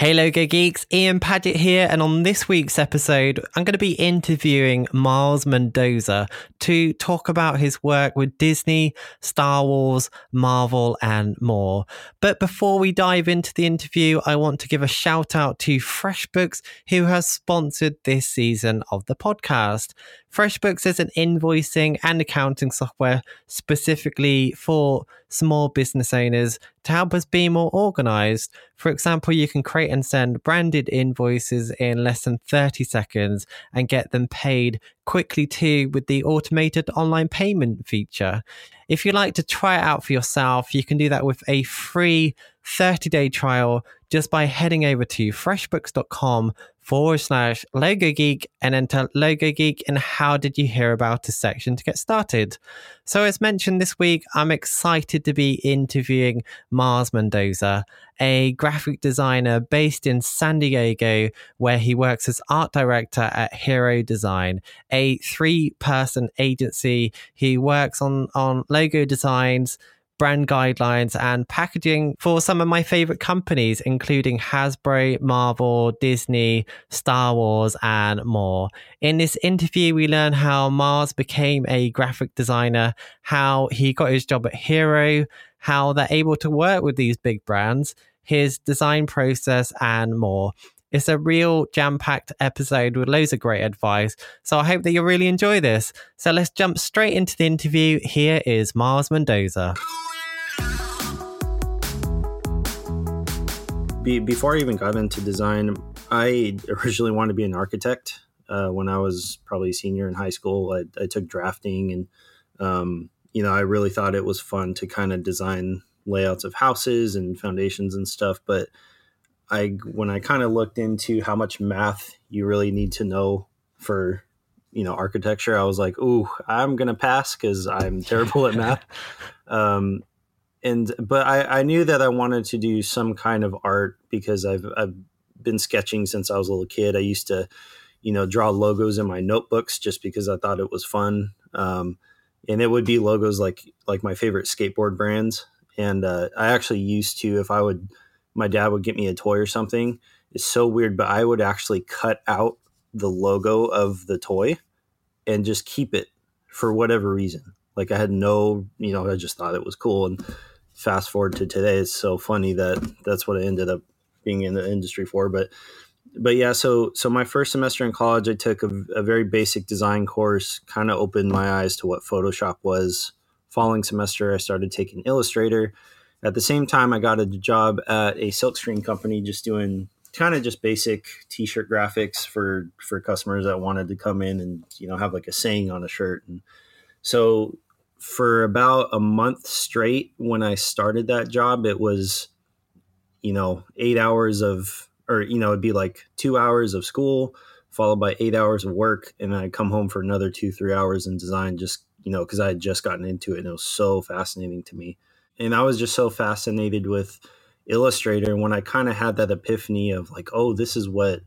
Hey Logo Geeks, Ian Paget here, and on this week's episode, I'm going to be interviewing Myles Mendoza to talk about his work with Disney, Star Wars, Marvel, and more. But before we dive into the interview, I want to give a shout out to FreshBooks, who has sponsored this season of the podcast. FreshBooks is an invoicing and accounting software specifically for small business owners to help us be more organized. For example, you can create and send branded invoices in less than 30 seconds and get them paid quickly too with the automated online payment feature. If you'd like to try it out for yourself, you can do that with a free 30 day trial just by heading over to freshbooks.com forward slash logo geek and enter logo geek and how did you hear about us section to get started. So, as mentioned this week, I'm excited to be interviewing Myles Mendoza, a graphic designer based in San Diego, where he works as art director at HRO Design, a three person agency. He works on, on logo designs brand guidelines and packaging for some of my favorite companies, including Hasbro, Marvel, Disney, Star Wars, and more. In this interview, we learn how Myles became a graphic designer, how he got his job at HRO, how they're able to work with these big brands, his design process, and more. It's a real jam packed episode with loads of great advice. So I hope that you really enjoy this. So let's jump straight into the interview. Here is Myles Mendoza. Be- before I even got into design, I originally wanted to be an architect. Uh, when I was probably a senior in high school, I, I took drafting, and um, you know, I really thought it was fun to kind of design layouts of houses and foundations and stuff. But I, when I kind of looked into how much math you really need to know for you know architecture, I was like, "Ooh, I'm gonna pass because I'm terrible at math." Um, and but I, I knew that I wanted to do some kind of art because I've I've been sketching since I was a little kid. I used to, you know, draw logos in my notebooks just because I thought it was fun. Um, and it would be logos like like my favorite skateboard brands. And uh, I actually used to, if I would, my dad would get me a toy or something. It's so weird, but I would actually cut out the logo of the toy and just keep it for whatever reason. Like I had no, you know, I just thought it was cool. And fast forward to today, it's so funny that that's what I ended up being in the industry for. But but yeah, so so my first semester in college, I took a, a very basic design course, kind of opened my eyes to what Photoshop was. Following semester, I started taking Illustrator. At the same time, I got a job at a silkscreen company, just doing kind of just basic t-shirt graphics for for customers that wanted to come in and you know have like a saying on a shirt and so for about a month straight when I started that job, it was, you know, eight hours of, or, you know, it'd be like two hours of school followed by eight hours of work. And then I'd come home for another two, three hours in design, just, you know, because I had just gotten into it and it was so fascinating to me. And I was just so fascinated with Illustrator. And when I kind of had that epiphany of like, oh, this is what,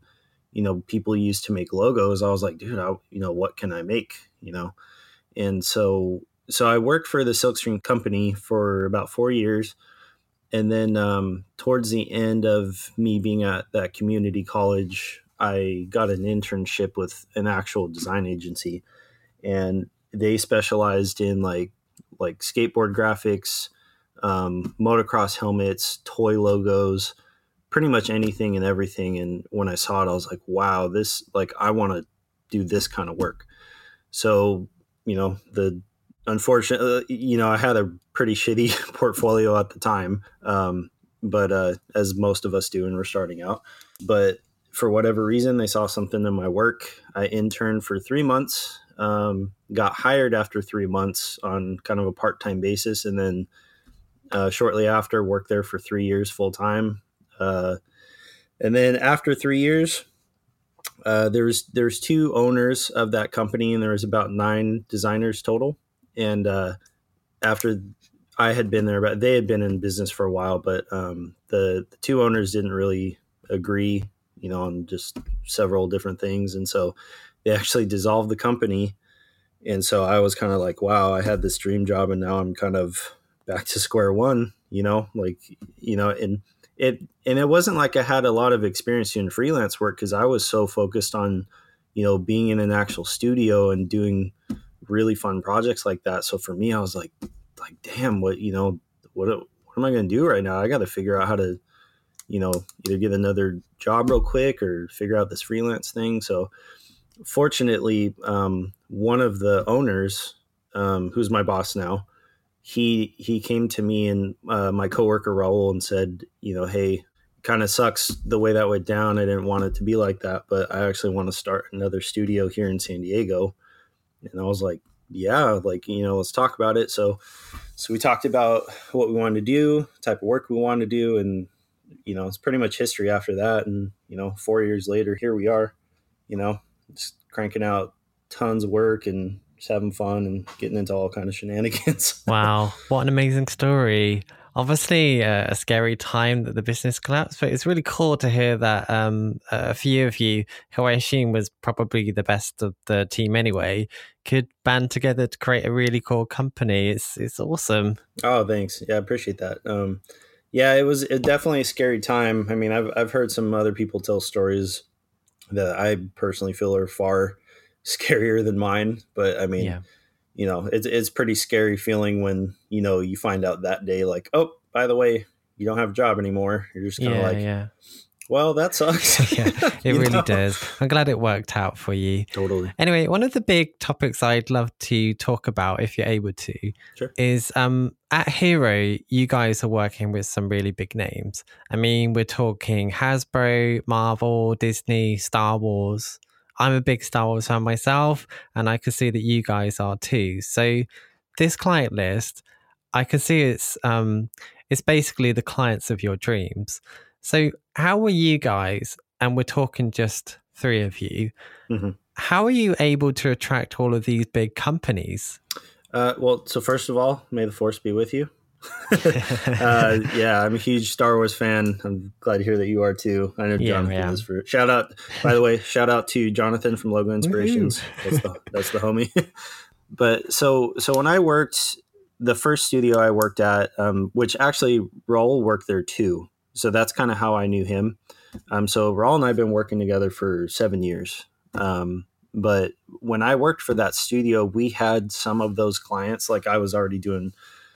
you know, people use to make logos, I was like, dude, I, you know, what can I make, you know? And so so I worked for the Silkscreen company for about four years. And then um, towards the end of me being at that community college, I got an internship with an actual design agency. And they specialized in like like skateboard graphics, um, motocross helmets, toy logos, pretty much anything and everything. And when I saw it, I was like, wow, this like I want to do this kind of work. So you know the unfortunately, uh, you know, I had a pretty shitty portfolio at the time, um, but uh, as most of us do when we're starting out. But for whatever reason, they saw something in my work. I interned for three months, um, got hired after three months on kind of a part time basis, and then uh, shortly after, worked there for three years full time. Uh, and then after three years, uh, there's there's two owners of that company, and there was about nine designers total and uh, after I had been there, but they had been in business for a while, but um, the, the two owners didn't really agree, you know, on just several different things, and so they actually dissolved the company. And so I was kind of like, wow, I had this dream job, and now I'm kind of back to square one, you know, like you know, and it and it wasn't like I had a lot of experience doing freelance work because I was so focused on, you know, being in an actual studio and doing really fun projects like that. So for me, I was like, like, damn, what you know, what what am I going to do right now? I got to figure out how to, you know, either get another job real quick or figure out this freelance thing. So fortunately, um, one of the owners, um, who's my boss now, he he came to me and uh, my coworker Raul and said, you know, hey, kind of sucks the way that went down. I didn't want it to be like that, but I actually want to start another studio here in San Diego. And I was like, yeah, like you know, let's talk about it. So, so we talked about what we wanted to do, type of work we wanted to do, and you know, it's pretty much history after that. And you know, four years later, here we are. You know, just cranking out tons of work and just having fun and getting into all kind of shenanigans. wow, what an amazing story! Obviously, uh, a scary time that the business collapsed, but it's really cool to hear that um, a few of you, who I assume was probably the best of the team anyway, could band together to create a really cool company. It's it's awesome. Oh, thanks. Yeah, I appreciate that. Um, yeah, it was it definitely a scary time. I mean, I've I've heard some other people tell stories that I personally feel are far scarier than mine. But I mean, yeah. you know, it's it's pretty scary feeling when you know you find out that day, like, oh, by the way, you don't have a job anymore. You're just kind of yeah, like, yeah. Well, that sucks. yeah, it really know? does. I'm glad it worked out for you. Totally. Anyway, one of the big topics I'd love to talk about, if you're able to, sure. is um, at HRO, you guys are working with some really big names. I mean, we're talking Hasbro, Marvel, Disney, Star Wars. I'm a big Star Wars fan myself, and I can see that you guys are too. So this client list, I can see it's um, it's basically the clients of your dreams. So how were you guys? And we're talking just three of you. Mm-hmm. How are you able to attract all of these big companies? Uh, well, so first of all, may the force be with you. uh, yeah, I'm a huge Star Wars fan. I'm glad to hear that you are too. I know Jonathan yeah, is for shout out. By the way, shout out to Jonathan from Logo Inspirations. That's the, that's the homie. but so so when I worked the first studio I worked at, um, which actually Raul worked there too. So that's kind of how I knew him. Um, so Raul and I have been working together for seven years. Um, but when I worked for that studio, we had some of those clients. Like I was already doing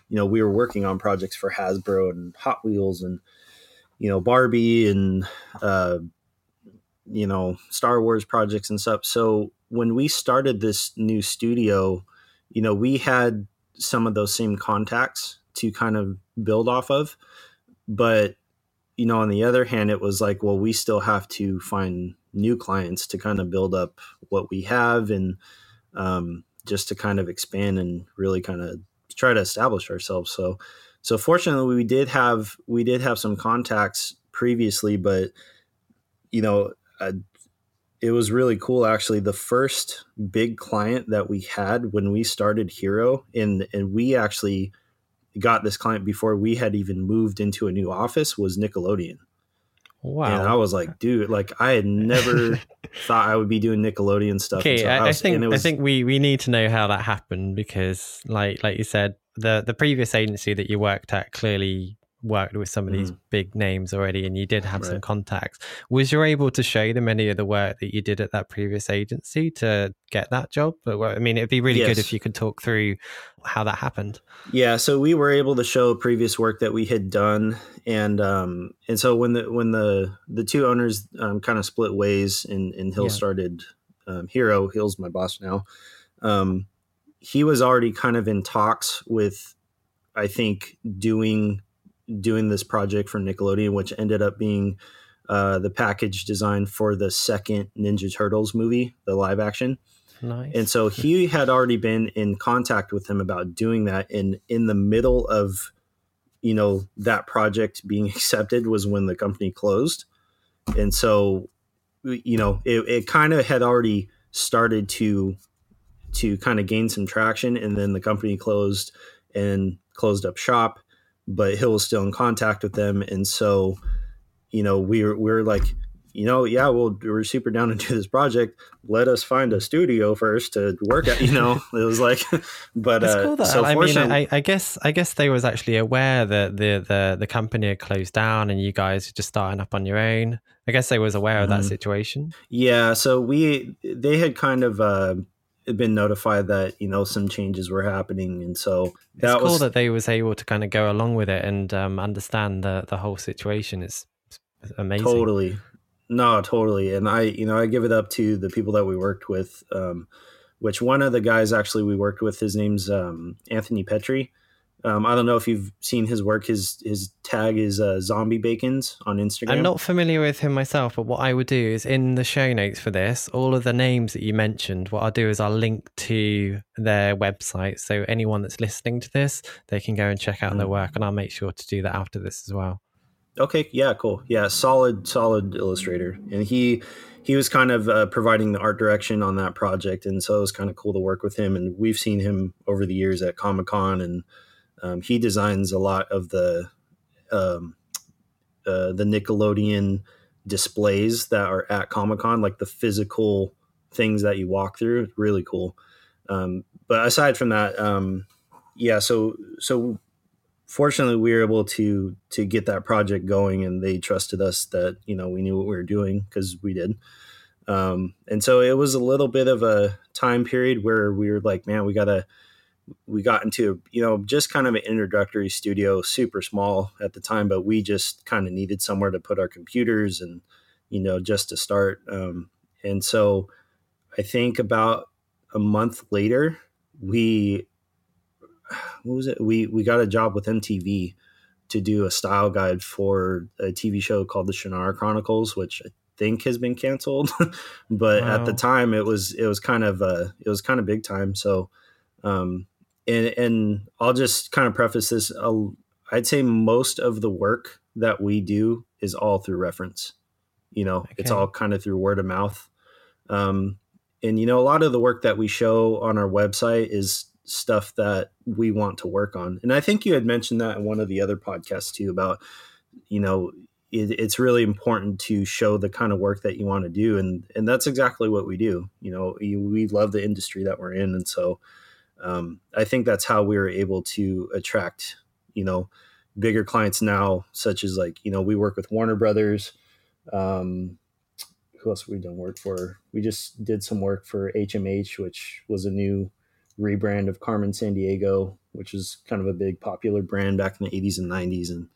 you know, we were working on projects for Hasbro and Hot Wheels and, you know, Barbie and, uh, you know, Star Wars projects and stuff. So when we started this new studio, you know, we had some of those same contacts to kind of build off of. But, you know, on the other hand, it was like, well, we still have to find new clients to kind of build up what we have and um, just to kind of expand and really kind of try to establish ourselves. So, so fortunately, we did have we did have some contacts previously, but you know, uh, it was really cool. Actually, the first big client that we had when we started HRO, and and we actually got this client before we had even moved into a new office was Nickelodeon. Wow. And I was like, dude, like I had never thought I would be doing Nickelodeon stuff. Okay, I, I, was, think was, I think we we need to know how that happened because like like you said, the the previous agency that you worked at clearly worked with some of these mm. big names already and you did have right. some contacts was you able to show them any of the work that you did at that previous agency to get that job but i mean it'd be really yes. good if you could talk through how that happened yeah so we were able to show previous work that we had done and um and so when the when the the two owners um, kind of split ways and and hill yeah. started um, HRO hill's my boss now um he was already kind of in talks with i think doing doing this project for Nickelodeon, which ended up being uh, the package design for the second Ninja Turtles movie, the live action. Nice. And so he had already been in contact with him about doing that. And in the middle of, you know, that project being accepted was when the company closed. And so, you know, it, it kind of had already started to to kind of gain some traction and then the company closed and closed up shop but Hill was still in contact with them, and so you know we were we're like you know, yeah, well, we're super down to do this project. Let us find a studio first to work at. You know, it was like, but uh, cool so I mean, I, I guess I guess they was actually aware that the, the the company had closed down and you guys were just starting up on your own. I guess they was aware of that Mhm. situation. Yeah, so we they had kind of uh, been notified that you know some changes were happening, and so that it's cool was that they was able to kind of go along with it and um, understand the the whole situation. It's it's amazing. totally no, totally. And I you know I give it up to the people that we worked with. Um, which one of the guys actually we worked with, his name's um, Anthony Petrie. Um, I don't know if you've seen his work. His his tag is uh, Zombie Bacons on Instagram. I'm not familiar with him myself, but what I would do is in the show notes for this, all of the names that you mentioned, what I'll do is I'll link to their website. So anyone that's listening to this, they can go and check out their Mm. work. And I'll make sure to do that after this as well. Okay, yeah, cool. Yeah, solid, solid illustrator, and he he was kind of uh, providing the art direction on that project, and so it was kind of cool to work with him. And we've seen him over the years at Comic Con, and um, he designs a lot of the um, uh, the Nickelodeon displays that are at Comic Con, like the physical things that you walk through. Really cool. Um, but aside from that, um, yeah, so so fortunately we were able to to get that project going and they trusted us that you know we knew what we were doing because we did um, and so it was a little bit of a time period where we were like man we gotta we got into you know just kind of an introductory studio super small at the time but we just kind of needed somewhere to put our computers and you know just to start um, and so i think about a month later we what was it? We we got a job with MTV to do a style guide for a TV show called the Shannara Chronicles, which I think has been canceled. but at the time, it was it was kind of uh, it was kind of big time. So, um, and and I'll just kind of preface this. i I'd say most of the work that we do is all through reference. You know, it's all kind of through word of mouth. Um, and you know, a lot of the work that we show on our website is stuff that we want to work on. And I think you had mentioned that in one of the other podcasts too about, you know, it, it's really important to show the kind of work that you want to do, and and that's exactly what we do. You know, we love the industry that we're in, and so um, I think that's how we were able to attract, you know, bigger clients now, such as like you know we work with Warner Brothers. Um, who else we done work for? We just did some work for HMH, which was a new rebrand of Carmen Sandiego, which is kind of a big popular brand back in the 80s and 90s. And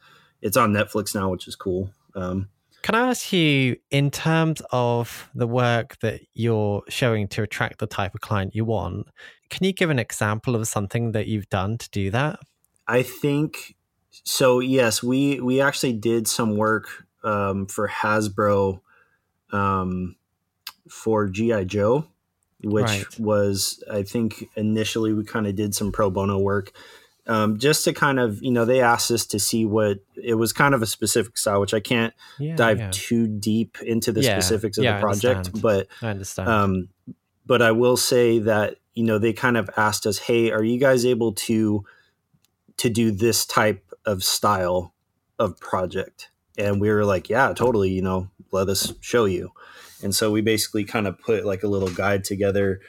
it's on Netflix now, which is cool. Um, Can I ask you, in terms of the work that you're showing to attract the type of client you want, can you give an example of something that you've done to do that? I think so. Yes, we we actually did some work um, for Hasbro um, for GI Joe, which Right. was I think initially we kind of did some pro bono work. Um, just to kind of, you know, they asked us to see what it was kind of a specific style, which I can't Yeah, dive yeah. too deep into the Yeah, specifics of the project, understand. but I understand. um, but I will say that you know they kind of asked us, "Hey, are you guys able to to do this type of style of project?" And we were like, "Yeah, totally. You know, let us show you." And so we basically kind of put like a little guide together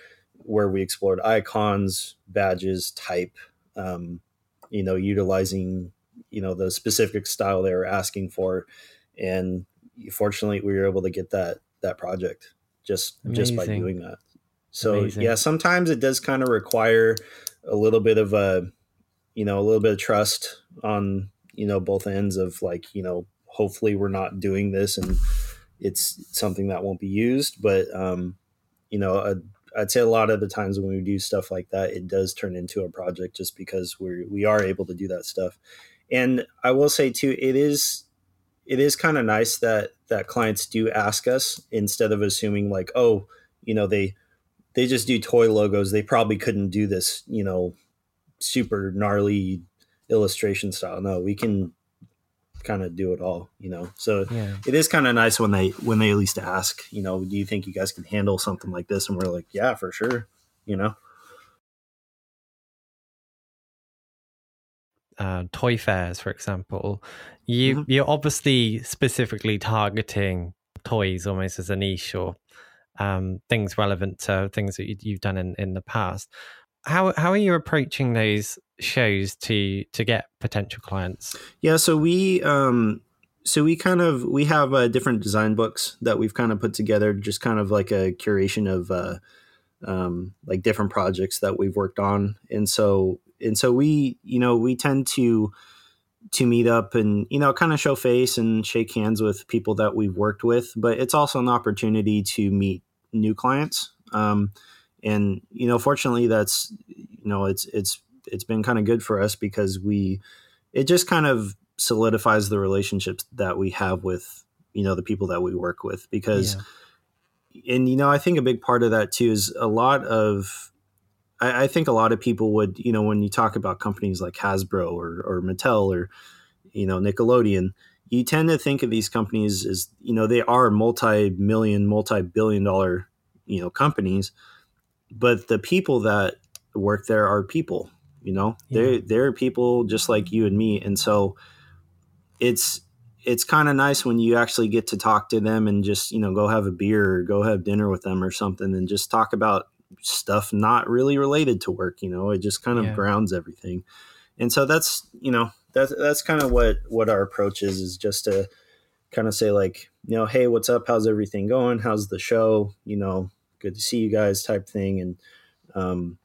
where we explored icons, badges, type, um, you know, utilizing you know the specific style they were asking for, and fortunately we were able to get that that project just just by doing that. So Amazing. yeah, sometimes it does kind of require a little bit of a you know a little bit of trust on you know both ends of like you know hopefully we're not doing this and it's something that won't be used but um you know I'd, I'd say a lot of the times when we do stuff like that it does turn into a project just because we're we are able to do that stuff. And i will say too it is it is kind of nice that that clients do ask us instead of assuming like oh you know they they just do toy logos. They probably couldn't do this you know super gnarly illustration style. No we can kind of do it all you know so yeah. it is kind of nice when they when they at least ask you know do you think you guys can handle something like this and we're like yeah for sure you know uh, toy fairs, for example, you Mhm. you're obviously specifically targeting toys almost as a niche or um, things relevant to things that you, have done in, in the past. How how are you approaching those shows to to get potential clients? Yeah, so we um, so we kind of we have uh, different design books that we've kind of put together, just kind of like a curation of uh, um, like different projects that we've worked on, and so and so we you know we tend to to meet up and you know kind of show face and shake hands with people that we've worked with but it's also an opportunity to meet new clients um, and you know fortunately that's you know it's it's it's been kind of good for us because we it just kind of solidifies the relationships that we have with you know the people that we work with because yeah. and you know i think a big part of that too is a lot of I, I, think a lot of people would, you know, when you talk about companies like Hasbro or, or Mattel or, you know, Nickelodeon, you tend to think of these companies as, you know, they are multi-million, multi-billion dollar, you know, companies, but the people that work there are people, you know, yeah. they're, they're people just like you and me. And so it's, it's kind of nice when you actually get to talk to them and just, you know, go have a beer or go have dinner with them or something and just talk about stuff not really related to work. You know, it just kind of yeah. grounds everything. And so that's you know that's that's kind of what what our approach is is just to kind of say like you know hey what's up how's everything going how's the show you know good to see you guys type thing and um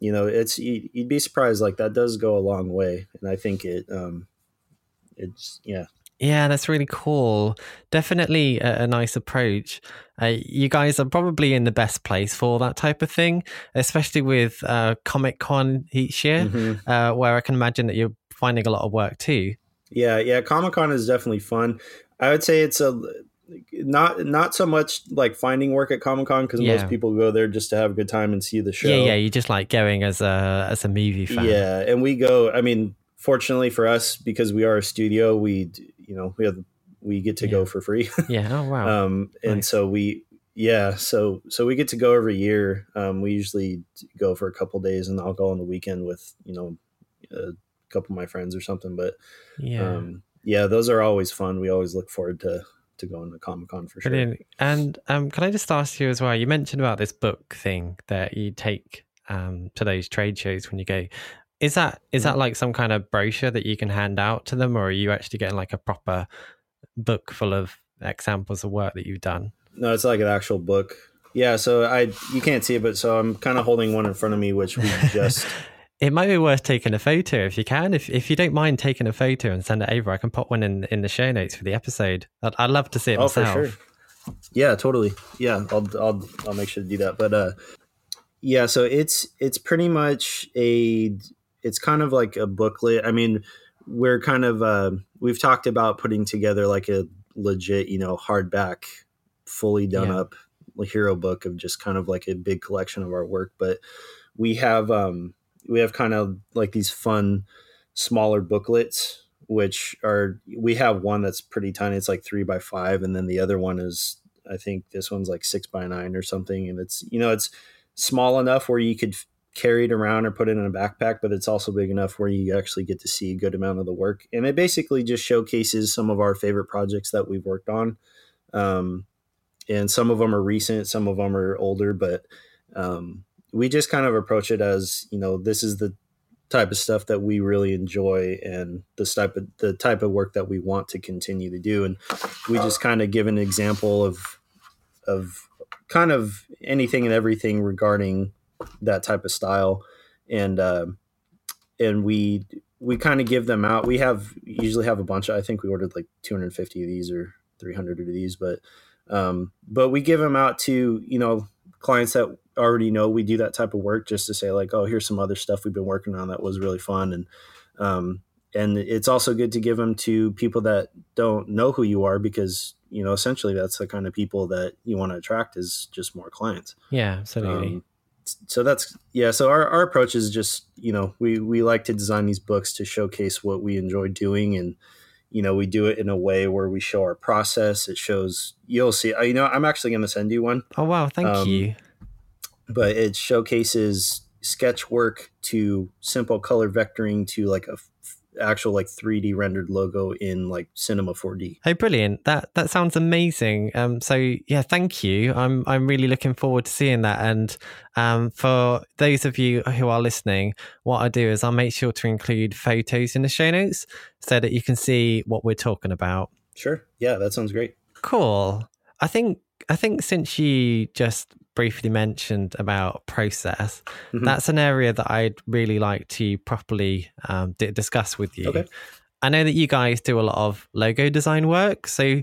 you know it's you'd be surprised like that does go a long way and i think it um it's yeah yeah, that's really cool. Definitely a, a nice approach. Uh, you guys are probably in the best place for that type of thing, especially with uh, Comic Con each year, mm-hmm. uh, where I can imagine that you're finding a lot of work too. Yeah, yeah, Comic Con is definitely fun. I would say it's a not not so much like finding work at Comic Con because yeah. most people go there just to have a good time and see the show. Yeah, yeah, you just like going as a as a movie fan. Yeah, and we go. I mean, fortunately for us, because we are a studio, we you know we have we get to yeah. go for free. yeah. Oh wow. Um, and nice. so we yeah so so we get to go every year. Um, we usually go for a couple days, and I'll go on the weekend with you know a couple of my friends or something. But yeah. Um, yeah, those are always fun. We always look forward to to going to Comic Con for sure. Brilliant. And um, can I just ask you as well? You mentioned about this book thing that you take um, to those trade shows when you go. Is that is that mm. like some kind of brochure that you can hand out to them, or are you actually getting like a proper book full of examples of work that you've done? No, it's like an actual book. Yeah, so I you can't see it, but so I'm kind of holding one in front of me, which we just. It might be worth taking a photo if you can. If if you don't mind taking a photo and send it over, I can put one in in the show notes for the episode. I'd, I'd love to see it oh, myself. for sure. Yeah, totally. Yeah, I'll I'll I'll make sure to do that. But uh, yeah, so it's it's pretty much a it's kind of like a booklet. I mean, we're kind of uh, we've talked about putting together like a legit, you know, hardback, fully done yeah. up HRO book of just kind of like a big collection of our work. But we have um, we have kind of like these fun smaller booklets which are we have one that's pretty tiny it's like three by five and then the other one is i think this one's like six by nine or something and it's you know it's small enough where you could carry it around or put it in a backpack, but it's also big enough where you actually get to see a good amount of the work. And it basically just showcases some of our favorite projects that we've worked on. Um, and some of them are recent, some of them are older, but um, we just kind of approach it as, you know, this is the type of stuff that we really enjoy and the type of the type of work that we want to continue to do and we just kind of give an example of of kind of anything and everything regarding that type of style, and uh, and we we kind of give them out. We have usually have a bunch. Of, I think we ordered like 250 of these or 300 of these, but um, but we give them out to you know clients that already know we do that type of work just to say like oh here's some other stuff we've been working on that was really fun. And um, and it's also good to give them to people that don't know who you are because you know essentially that's the kind of people that you want to attract is just more clients. Yeah absolutely. Um, so that's yeah so our, our approach is just you know we we like to design these books to showcase what we enjoy doing and you know we do it in a way where we show our process. It shows you'll see you know i'm actually going to send you one. Oh wow. Thank um, you but it showcases sketch work to simple color vectoring to like a actual like 3D rendered logo in like Cinema 4D. Oh, brilliant! That that sounds amazing. Um, so yeah, thank you. I'm I'm really looking forward to seeing that. And um, for those of you who are listening, what I do is I'll make sure to include photos in the show notes so that you can see what we're talking about. Sure. Yeah, that sounds great. Cool. I think I think since you just briefly mentioned about process, mm-hmm. that's an area that I'd really like to properly um, d- discuss with you. Okay. I know that you guys do a lot of logo design work, so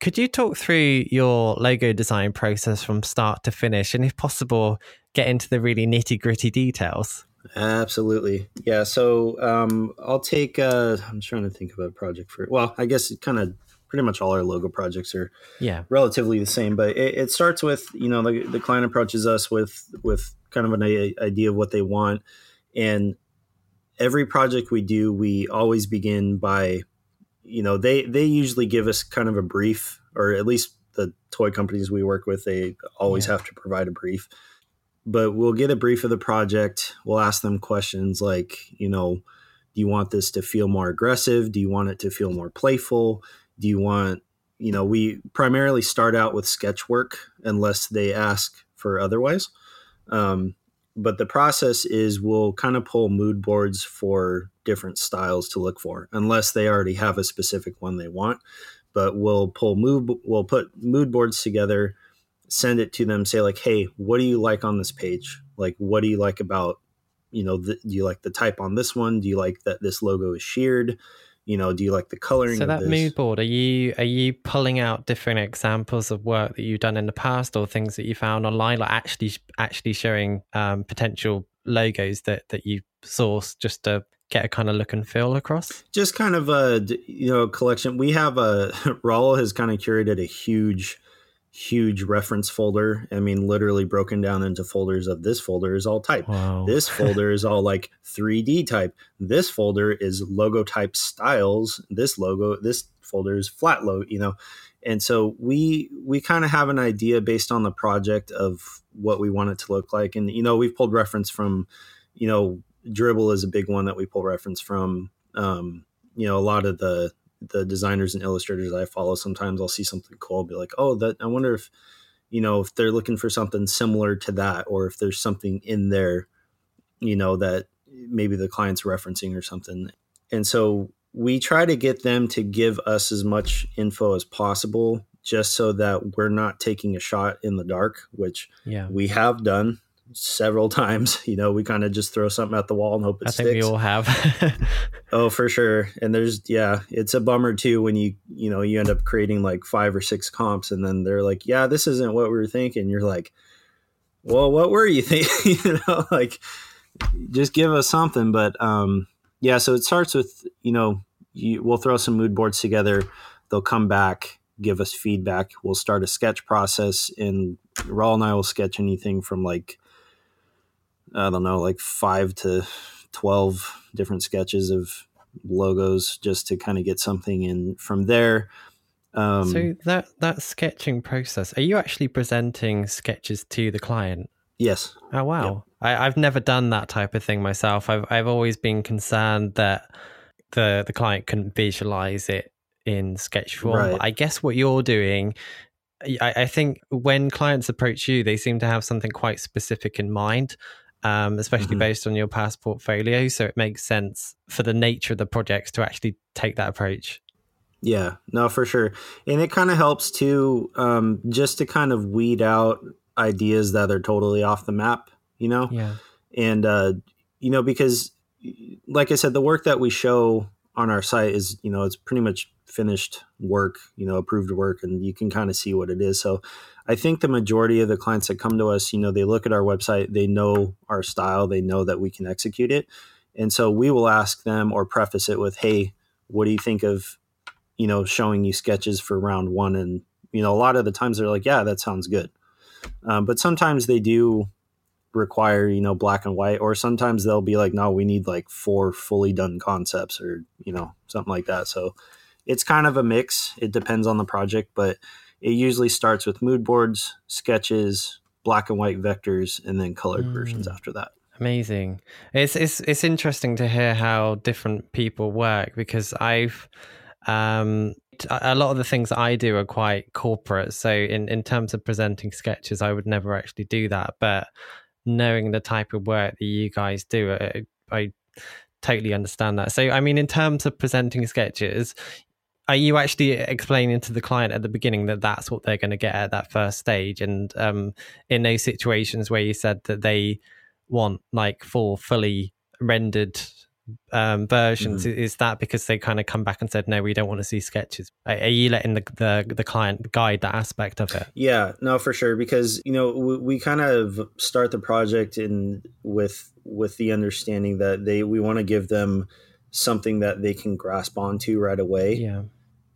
could you talk through your logo design process from start to finish, and if possible, get into the really nitty gritty details? Absolutely. Yeah. So um, I'll take, uh, I'm trying to think of a project for, well, I guess it kind of pretty much all our logo projects are yeah. relatively the same but it, it starts with you know the, the client approaches us with with kind of an idea of what they want. And every project we do we always begin by you know they they usually give us kind of a brief or at least the toy companies we work with they always yeah. have to provide a brief. But we'll get a brief of the project. We'll ask them questions like you know do you want this to feel more aggressive? Do you want it to feel more playful do you want you know we primarily start out with sketch work unless they ask for otherwise. Um, but the process is we'll kind of pull mood boards for different styles to look for unless they already have a specific one they want. But we'll pull mood we'll put mood boards together send it to them say like hey what do you like on this page? Like what do you like about you know do you like the type on this one? Do you like that this logo is sheared you know do you like the coloring so that mood board are you are you pulling out different examples of work that you've done in the past or things that you found online like actually actually showing um, potential logos that that you source just to get a kind of look and feel across? Just kind of a you know collection. We have a raul has kind of curated a huge huge reference folder. I mean, literally broken down into folders of this folder is all type. Wow. This folder is all like 3D type. This folder is logo type styles. This logo, this folder is flat logo, you know. And so we we kind of have an idea based on the project of what we want it to look like. And you know, we've pulled reference from, you know, Dribbble is a big one that we pull reference from. Um, you know, a lot of the the designers and illustrators I follow, sometimes I'll see something cool, I'll be like, oh, that I wonder if, you know, if they're looking for something similar to that, or if there's something in there, you know, that maybe the client's referencing or something. And so we try to get them to give us as much info as possible just so that we're not taking a shot in the dark, which yeah. we have done several times. You know, we kind of just throw something at the wall and hope it I sticks. think we all have. oh, for sure. And there's yeah, it's a bummer too when you you know you end up creating like five or six comps and then they're like, yeah, this isn't what we were thinking. You're like, well, what were you thinking? you know, like just give us something. But um, yeah, so it starts with you know you, we'll throw some mood boards together. They'll come back give us feedback. We'll start a sketch process, and Raul and I will sketch anything from like I don't know, like five to 12 different sketches of logos just to kind of get something in from there. Um, so that that sketching process, are you actually presenting sketches to the client? Yes. Oh wow! Yep. I, have never done that type of thing myself. I've I've always been concerned that the the client couldn't visualize it in sketch form. Right. I guess what you're doing I, I, think when clients approach you, they seem to have something quite specific in mind um, especially mm-hmm. based on your past portfolio. So it makes sense for the nature of the projects to actually take that approach. Yeah, no, for sure. And it kind of helps too, um, just to kind of weed out ideas that are totally off the map, you know? Yeah. And, uh, you know, because like I said, the work that we show on our site is, you know, it's pretty much finished work, you know, approved work, and you can kind of see what it is. So I think the majority of the clients that come to us, you know, they look at our website, they know our style, they know that we can execute it. And so we will ask them or preface it with, hey, what do you think of, you know, showing you sketches for round one? And, you know, a lot of the times they're like, yeah, that sounds good. Um, but sometimes they do require, you know, black and white, or sometimes they'll be like, no, we need like four fully done concepts or, you know, something like that. So it's kind of a mix. It depends on the project, but it usually starts with mood boards, sketches, black and white vectors, and then colored mm. versions after that. Amazing. It's it's it's interesting to hear how different people work because I've um a lot of the things I do are quite corporate. So in in terms of presenting sketches, I would never actually do that. But knowing the type of work that you guys do, I, I totally understand that. So I mean, in terms of presenting sketches, are you actually explaining to the client at the beginning that that's what they're going to get at that first stage? And um, in those situations where you said that they want like full fully rendered um, versions mm-hmm. is that because they kind of come back and said no we don't want to see sketches? Are, are you letting the, the, the client guide that aspect of it? Yeah no for sure because you know we, we kind of start the project in with with the understanding that they we want to give them something that they can grasp onto right away. Yeah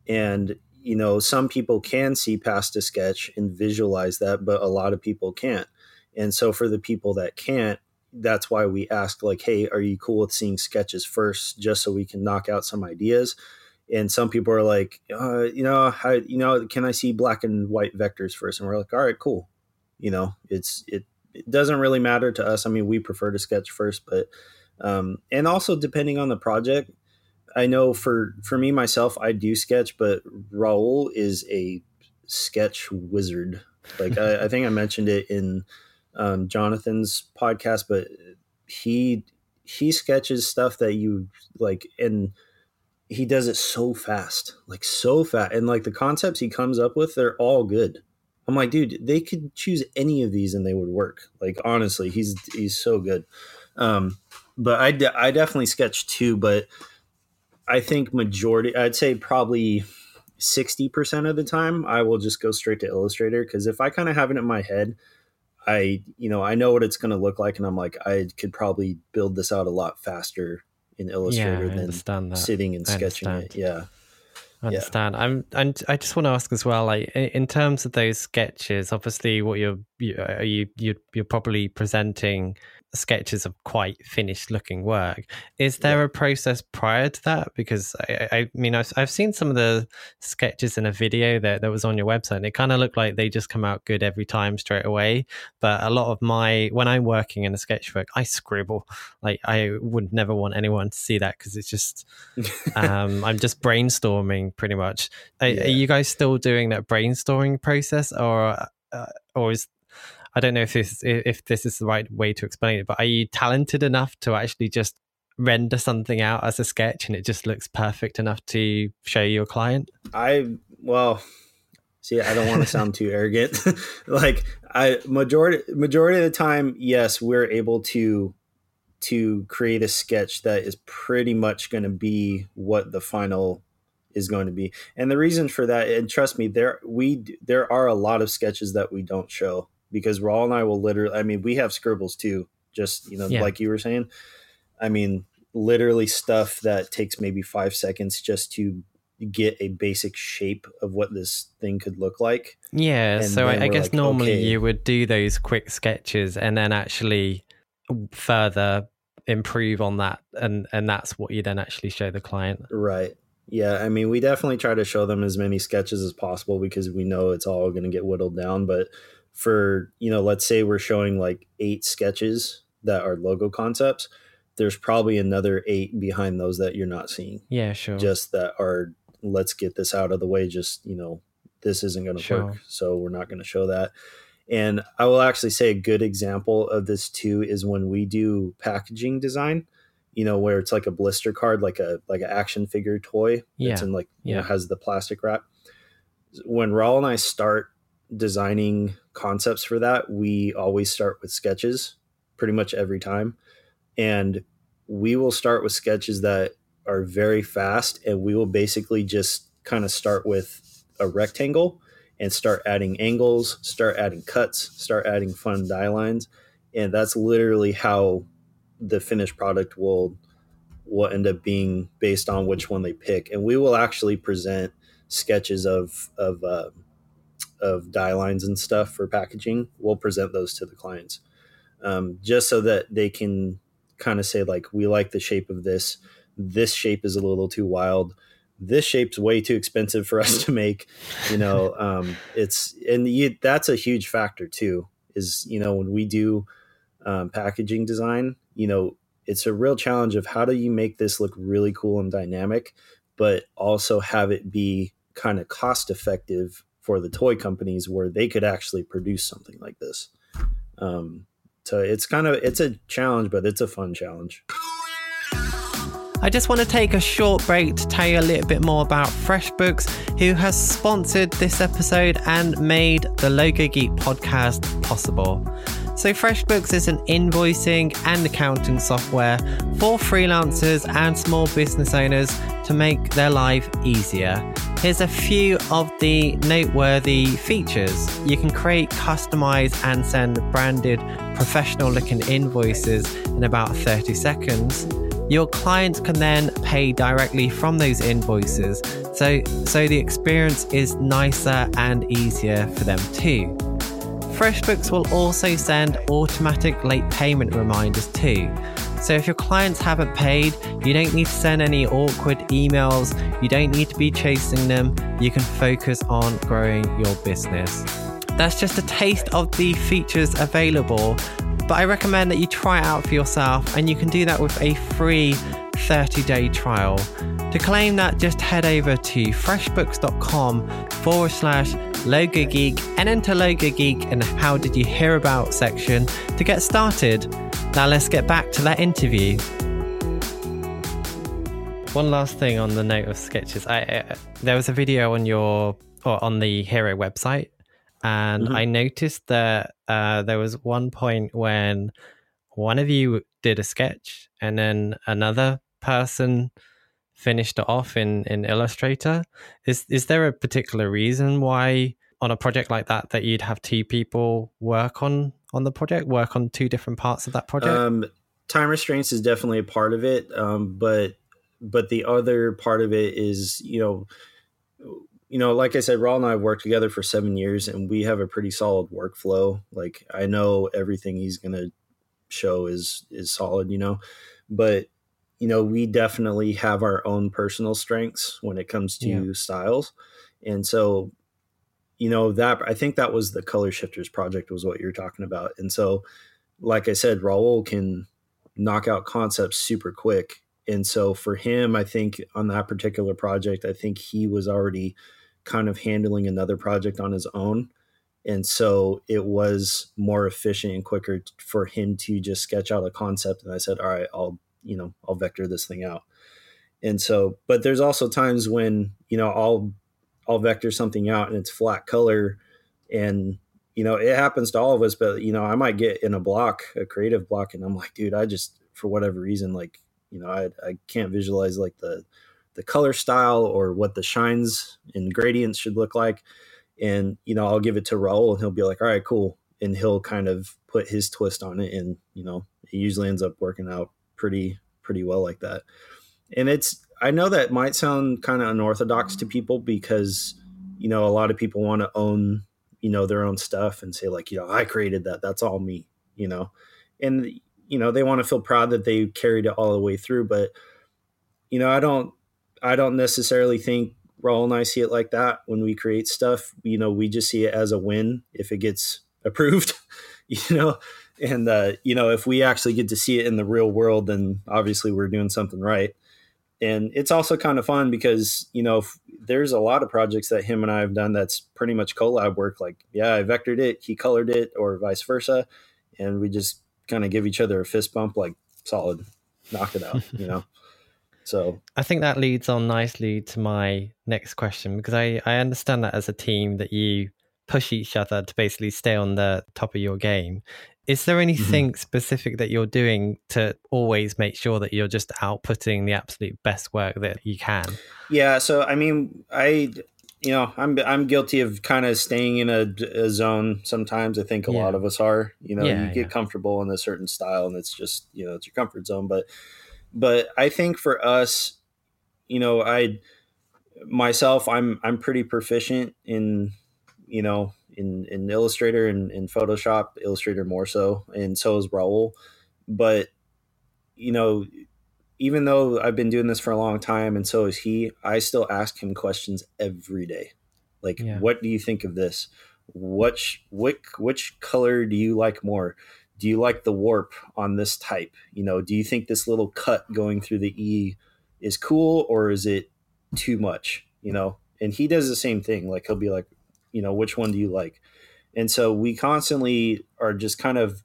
and you know some people can see past a sketch and visualize that but a lot of people can't. And so for the people that can't that's why we ask like hey are you cool with seeing sketches first just so we can knock out some ideas? And some people are like uh, you know how you know can i see black and white vectors first? And we're like all right cool. You know it's it, it doesn't really matter to us. I mean we prefer to sketch first but um, and also depending on the project i know for for me myself i do sketch but raul is a sketch wizard. Like I, I think i mentioned it in um, Jonathan's podcast, but he he sketches stuff that you like and he does it so fast like so fast. And like the concepts he comes up with they're all good. I'm like dude they could choose any of these and they would work. Like honestly he's he's so good. Um but i de- i definitely sketch too but i think majority i'd say probably 60% of the time i will just go straight to illustrator because if i kind of have it in my head I, you know, I know what it's going to look like, and I'm like, I could probably build this out a lot faster in Illustrator yeah, than sitting and sketching it. Yeah. I understand. Yeah. I'm, and I just want to ask as well, like in terms of those sketches, obviously, what you're you, you you you're probably presenting sketches of quite finished looking work. Is there yeah. a process prior to that? Because I, I mean, I've, I've seen some of the sketches in a video that, that was on your website, and it kind of looked like they just come out good every time straight away. But a lot of my, when I'm working in a sketchbook, I scribble. Like, I would never want anyone to see that because it's just, um, I'm just brainstorming pretty much. Are, yeah. are, you guys still doing that brainstorming process, or, uh, or is I don't know if this if this is the right way to explain it, but are you talented enough to actually just render something out as a sketch and it just looks perfect enough to show your client? I well, see, I don't want to sound too arrogant. like I majority majority of the time, yes, we're able to to create a sketch that is pretty much going to be what the final is going to be. And the reason for that, and trust me, there we there are a lot of sketches that we don't show because Raul and I will literally, I mean, we have scribbles too, just, you know, yeah. like you were saying. I mean, literally stuff that takes maybe five seconds just to get a basic shape of what this thing could look like. Yeah. And so I, I, guess like, normally okay. you would do those quick sketches and then actually further improve on that and and that's what you then actually show the client right yeah i mean we definitely try to show them as many sketches as possible because we know it's all going to get whittled down but for you know let's say we're showing like eight sketches that are logo concepts there's probably another eight behind those that you're not seeing yeah sure just that are let's get this out of the way just you know this isn't going to sure. work so we're not going to show that and i will actually say a good example of this too is when we do packaging design you know where it's like a blister card like a like an action figure toy yeah. it's in like yeah. you know has the plastic wrap when raul and i start designing concepts for that, we always start with sketches pretty much every time. And we will start with sketches that are very fast and we will basically just kind of start with a rectangle and start adding angles, start adding cuts, start adding fun die lines. And that's literally how the finished product will will end up being based on which one they pick. And we will actually present sketches of of uh, of die lines and stuff for packaging, we'll present those to the clients um, just so that they can kind of say like, we like the shape of this. This shape is a little too wild. This shape's way too expensive for us to make. You know, um, it's and you, that's a huge factor too. Is you know when we do um, packaging design, you know, it's a real challenge of how do you make this look really cool and dynamic, but also have it be kind of cost effective for the toy companies where they could actually produce something like this. Um, so it's kind of it's a challenge, but it's a fun challenge. I just want to take a short break to tell you a little bit more about FreshBooks, who has sponsored this episode and made the Logo Geek podcast possible. So, FreshBooks is an invoicing and accounting software for freelancers and small business owners to make their life easier. Here's a few of the noteworthy features. You can create, customize, and send branded, professional looking invoices in about 30 seconds. Your clients can then pay directly from those invoices, so, so the experience is nicer and easier for them too. FreshBooks will also send automatic late payment reminders too. So if your clients haven't paid, you don't need to send any awkward emails, you don't need to be chasing them, you can focus on growing your business. That's just a taste of the features available, but I recommend that you try it out for yourself, and you can do that with a free 30 day trial. To claim that, just head over to freshbooks.com forward slash logo geek and enter logo geek in the how did you hear about section to get started. Now let's get back to that interview. One last thing on the note of sketches. I, there was a video on your or on the HRO website, and mm-hmm. I noticed that uh, there was one point when one of you did a sketch, and then another person finished it off in in Illustrator. Is is there a particular reason why on a project like that that you'd have two people work on on the project, work on two different parts of that project? Um, time restraints is definitely a part of it, um, but but the other part of it is you know you know like i said raul and i worked together for seven years and we have a pretty solid workflow like i know everything he's to show is is solid you know but you know we definitely have our own personal strengths when it comes to yeah. styles. And so you know that i think that was the color shifters project was what you're talking about. And so like i said raul can knock out concepts super quick. And so for him i think on that particular project i think he was already kind of handling another project on his own. And so it was more efficient and quicker for him to just sketch out a concept and i said all right i'll you know i'll vector this thing out. And so but there's also times when you know i'll i'll vector something out and it's flat color and you know it happens to all of us but you know i might get in a block a creative block and i'm like dude i just for whatever reason like you know I, I can't visualize like the the color style or what the shines and gradients should look like. And you know i'll give it to raul and he'll be like all right cool. And he'll kind of put his twist on it and you know it usually ends up working out pretty pretty well like that. And it's i know that might sound kind of unorthodox to people because you know a lot of people want to own you know their own stuff and say like you know i created that. That's all me you know? And you know they want to feel proud that they carried it all the way through but you know i don't i don't necessarily think Raul and I see it like that when we create stuff. You know, we just see it as a win if it gets approved, you know, and uh, you know, if we actually get to see it in the real world, then obviously we're doing something right. And it's also kind of fun because you know there's a lot of projects that him and I have done that's pretty much collab work. Like, yeah, I vectored it, he colored it, or vice versa, and we just kind of give each other a fist bump, like solid, knock it out, you know. So I think that leads on nicely to my next question because I, I understand that as a team that you push each other to basically stay on the top of your game. Is there mm-hmm. anything mm-hmm. specific that you're doing to always make sure that you're just outputting the absolute best work that you can? Yeah, so I mean, I you know, I'm I'm guilty of kind of staying in a, a zone sometimes. I think a yeah. lot of us are. You know, yeah, you get yeah. comfortable in a certain style, and it's just you know it's your comfort zone. But but I think for us, you know, I myself, I'm I'm pretty proficient in you know in in Illustrator and in Photoshop, Illustrator more so, and so is Raul. But you know, even though I've been doing this for a long time and so is he, I still ask him questions every day. Like, yeah. what do you think of this? Which which which color do you like more? do you like the warp on this type? You know, do you think this little cut going through the E is cool or is it too much? You know, and he does the same thing. Like he'll be like, you know, which one do you like? And so we constantly are just kind of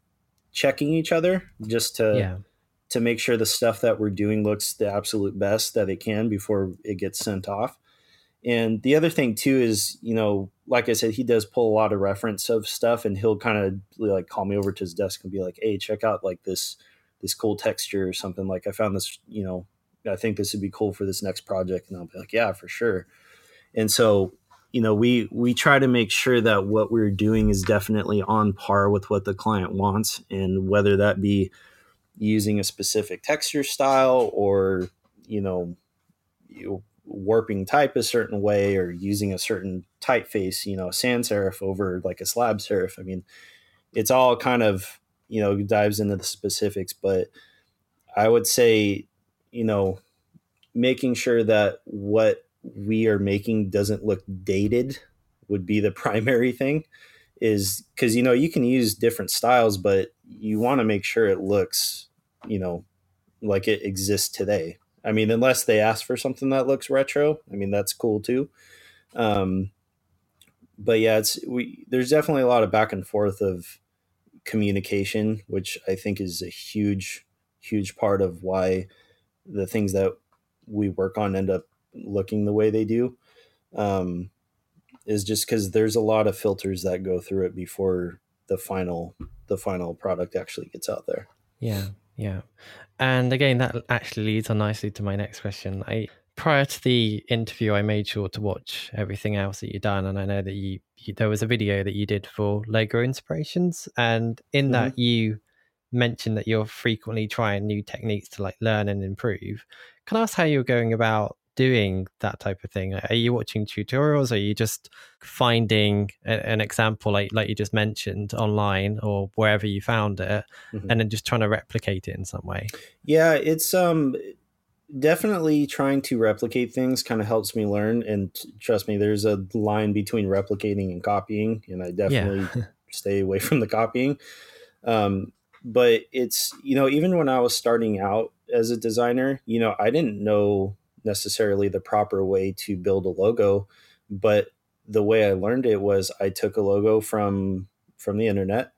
checking each other just to yeah. to make sure the stuff that we're doing looks the absolute best that it can before it gets sent off. And the other thing too is, you know, like I said, he does pull a lot of reference of stuff, and he'll kind of like call me over to his desk and be like, "Hey, check out like this this cool texture or something." Like I found this, you know, I think this would be cool for this next project, and I'll be like, "Yeah, for sure." And so, you know, we we try to make sure that what we're doing is definitely on par with what the client wants, and whether that be using a specific texture style or you know, you warping type a certain way or using a certain typeface, you know, sans serif over like a slab serif. I mean, it's all kind of, you know, dives into the specifics, but I would say, you know, making sure that what we are making doesn't look dated would be the primary thing is because you know you can use different styles but you want to make sure it looks you know like it exists today I mean, unless they ask for something that looks retro, I mean that's cool too. Um, but yeah, it's we. There's definitely a lot of back and forth of communication, which I think is a huge, huge part of why the things that we work on end up looking the way they do. Um, is just because there's a lot of filters that go through it before the final the final product actually gets out there. Yeah, yeah. And again, that actually leads on nicely to my next question. I prior to the interview, I made sure to watch everything else that you've done, and I know that you, you there was a video that you did for Logo Inspirations, and in mm-hmm. that you mentioned that you're frequently trying new techniques to like learn and improve. Can I ask how you're going about doing that type of thing? Are you watching tutorials? Are you just finding a, an example like like you just mentioned online or wherever you found it, mm-hmm. and then just trying to replicate it in some way? Yeah, it's um definitely trying to replicate things kind of helps me learn and trust me there's a line between replicating and copying and i definitely yeah. stay away from the copying um, but it's you know even when i was starting out as a designer you know i didn't know necessarily the proper way to build a logo, but the way I learned it was I took a logo from from the internet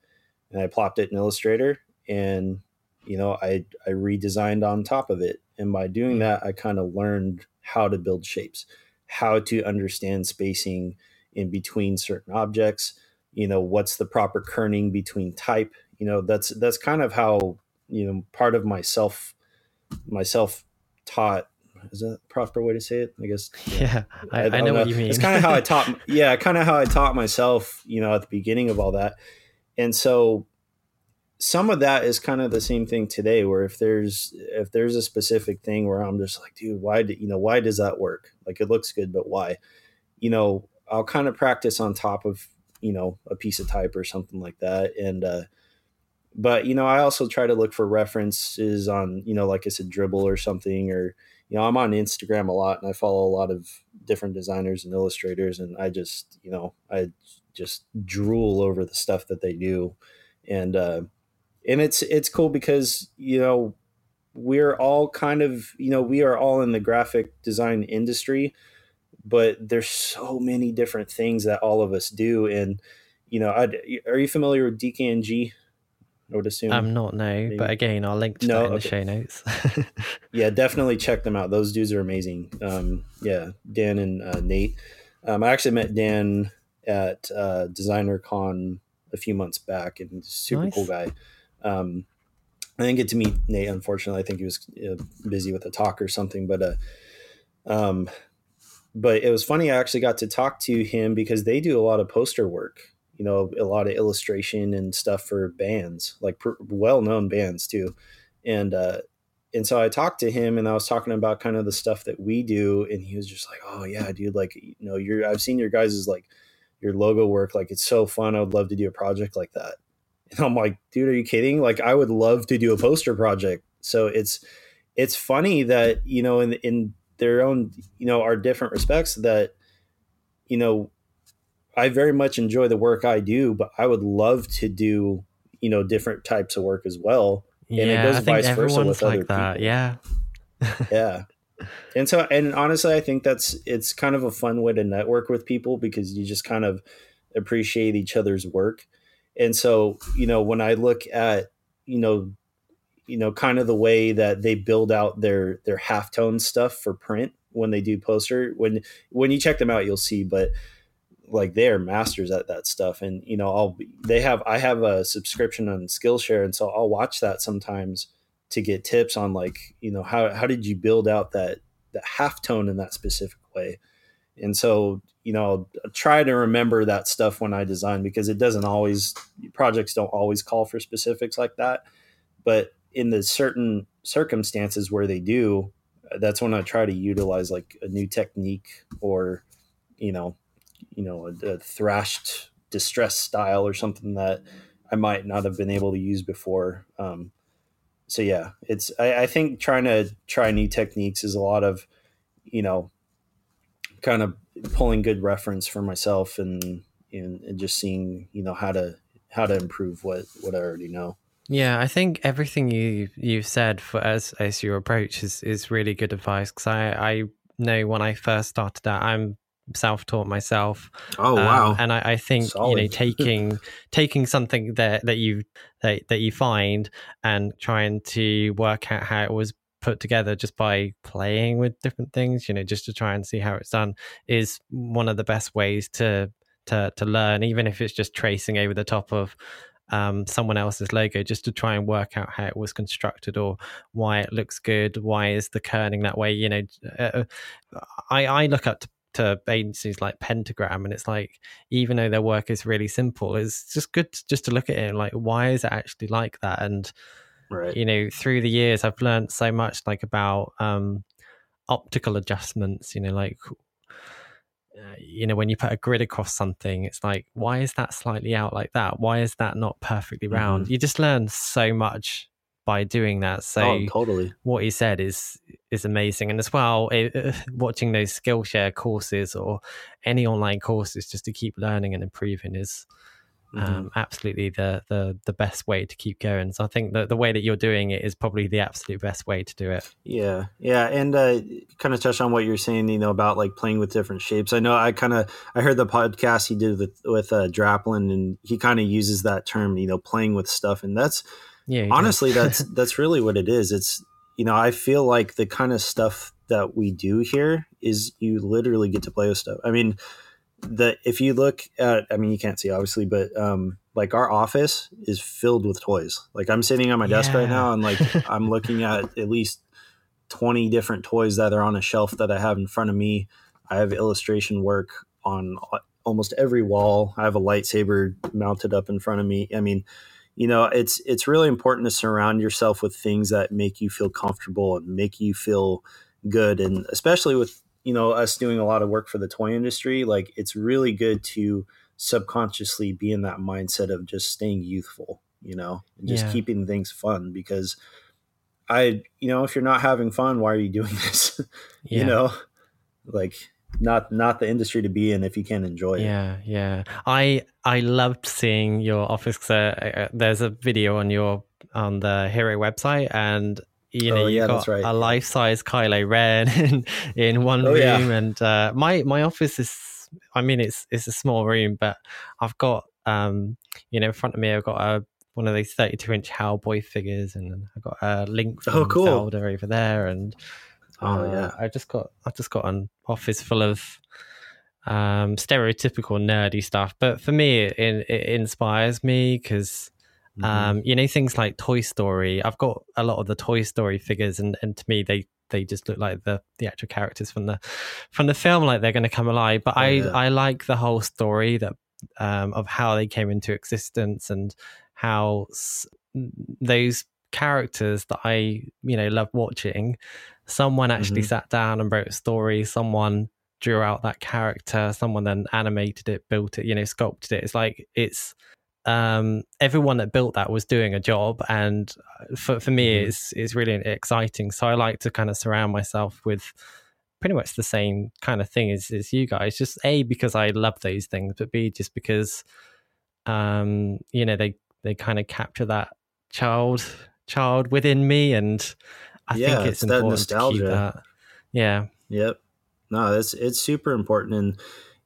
and I plopped it in Illustrator and you know I I redesigned on top of it. And by doing hmm. that I kind of learned how to build shapes, how to understand spacing in between certain objects, you know what's the proper kerning between type, you know that's that's kind of how you know part of myself myself taught is that a proper way to say it? I guess. Yeah, I, I, I know, know, what you mean. It's kind of how I taught. Yeah, kind of how I taught myself. You know, at the beginning of all that, and so some of that is kind of the same thing today. Where if there's if there's a specific thing where I'm just like, dude, why do you know why does that work? Like it looks good, but why? You know, I'll kind of practice on top of you know a piece of type or something like that, and. uh but you know i also try to look for references on you know like i said Dribbble or something or you know, I'm on Instagram a lot and I follow a lot of different designers and illustrators and I just, you know, I just drool over the stuff that they do. And uh and it's it's cool because, you know, we're all kind of, you know, we are all in the graphic design industry, but there's so many different things that all of us do and you know, i are you familiar with DKNG? I would assume. I'm not, no. Maybe. But again, I'll link to no, that in okay. the show notes. yeah, definitely check them out. Those dudes are amazing. Um, yeah, Dan and uh, Nate. Um, I actually met Dan at uh, Designer Con a few months back, and super nice. cool guy. Um, I didn't get to meet Nate, unfortunately. I think he was uh, busy with a talk or something. But, uh, um, but it was funny. I actually got to talk to him because they do a lot of poster work you know a lot of illustration and stuff for bands like pr- well-known bands too. And uh and so I talked to him and I was talking about kind of the stuff that we do and he was just like oh yeah dude like you know you're I've seen your guys's like your logo work like it's so fun I would love to do a project like that. And I'm like dude are you kidding? Like I would love to do a poster project. So it's it's funny that you know in in their own you know our different respects that you know I very much enjoy the work I do, but I would love to do, you know different types of work as well. And yeah, it goes I think vice versa with like other that. people. yeah. Yeah. And so and honestly i think that's it's kind of a fun way to network with people because you just kind of appreciate each other's work. And so you know when i look at you know you know kind of the way that they build out their their halftone stuff for print when they do poster when when you check them out you'll see but like they are masters at that stuff. And you know i'll they have i have a subscription on skillshare and so i'll watch that sometimes to get tips on like you know how, how did you build out that that half tone in that specific way? And so you know I'll try to remember that stuff when i design because it doesn't always projects don't always call for specifics like that. But in the certain circumstances where they do that's when i try to utilize like a new technique or you know you know a, a thrashed distress style or something that I might not have been able to use before. Um, so yeah, it's I, I, think trying to try new techniques is a lot of you know kind of pulling good reference for myself and, and and just seeing you know how to how to improve what what I already know. Yeah, I think everything you you've said for as as your approach is is really good advice because I I know when I first started out, I'm self-taught myself. Oh wow! Um, and I, I think Solid. you know taking taking something that that you that, that you find and trying to work out how it was put together just by playing with different things, you know, just to try and see how it's done is one of the best ways to to to learn, even if it's just tracing over the top of um, someone else's logo just to try and work out how it was constructed or why it looks good. Why is the kerning that way? You know, uh, I, I look up to to agencies like Pentagram, and it's like even though their work is really simple, it's just good to, just to look at it like why is it actually like that? And right. you know, through the years, I've learned so much like about um, optical adjustments. You know, like uh, you know when you put a grid across something it's like why is that slightly out like that why is that not perfectly round mm-hmm. you just learn so much by doing that. So oh, totally, what he said is is amazing, and as well, it, uh, watching those Skillshare courses or any online courses just to keep learning and improving is. Mm-hmm. Um, absolutely the, the the best way to keep going. So I think that the way that you're doing it is probably the absolute best way to do it. Yeah, yeah, and uh, kind of touch on what you're saying, you know, about like playing with different shapes. I know I kind of I heard the podcast he did with with uh, Draplin, and he kind of uses that term, you know, playing with stuff, and that's yeah. Honestly, that's that's really what it is. It's you know, I feel like the kind of stuff that we do here is you literally get to play with stuff. I mean, the if you look at I mean you can't see obviously, but um like our office is filled with toys. Like I'm sitting on my desk yeah. right now and like I'm looking at at least 20 different toys that are on a shelf that I have in front of me. I have illustration work on almost every wall. I have a lightsaber mounted up in front of me. I mean, you know it's it's really important to surround yourself with things that make you feel comfortable and make you feel good and especially with you know us doing a lot of work for the toy industry like it's really good to subconsciously be in that mindset of just staying youthful you know and just yeah. keeping things fun because i you know if you're not having fun why are you doing this yeah. you know like not not the industry to be in if you can't enjoy it. Yeah, yeah. I I loved seeing your office. Uh, uh, there's a video on your on the HRO website, and you know oh, you yeah, got right. a life size Kylo Ren in, in one oh, room, yeah. and uh, my my office is. I mean, it's it's a small room, but I've got um you know in front of me I've got a one of these 32 inch Hellboy figures, and I've got a Link oh, from oh, cool. Zelda over there, and Oh uh, yeah, I just got I just got an office full of um, stereotypical nerdy stuff, but for me, it, it inspires me because mm-hmm. um, you know things like Toy Story. I've got a lot of the Toy Story figures, and, and to me, they they just look like the the actual characters from the from the film, like they're going to come alive. But oh, I yeah. I like the whole story that um, of how they came into existence and how s- those characters that I you know love watching. Someone actually mm-hmm. sat down and wrote a story. Someone drew out that character. Someone then animated it built it you know sculpted it. It's like it's um, everyone that built that was doing a job. And uh, for, for me mm-hmm. it's it's really exciting. So i like to kind of surround myself with pretty much the same kind of thing as, as you guys. Just a because i love those things but b just because um, you know they they kind of capture that child child within me, and I Yeah, think it's it's that important to keep nostalgia. that. Yeah, Yep. No, that's it's super important, and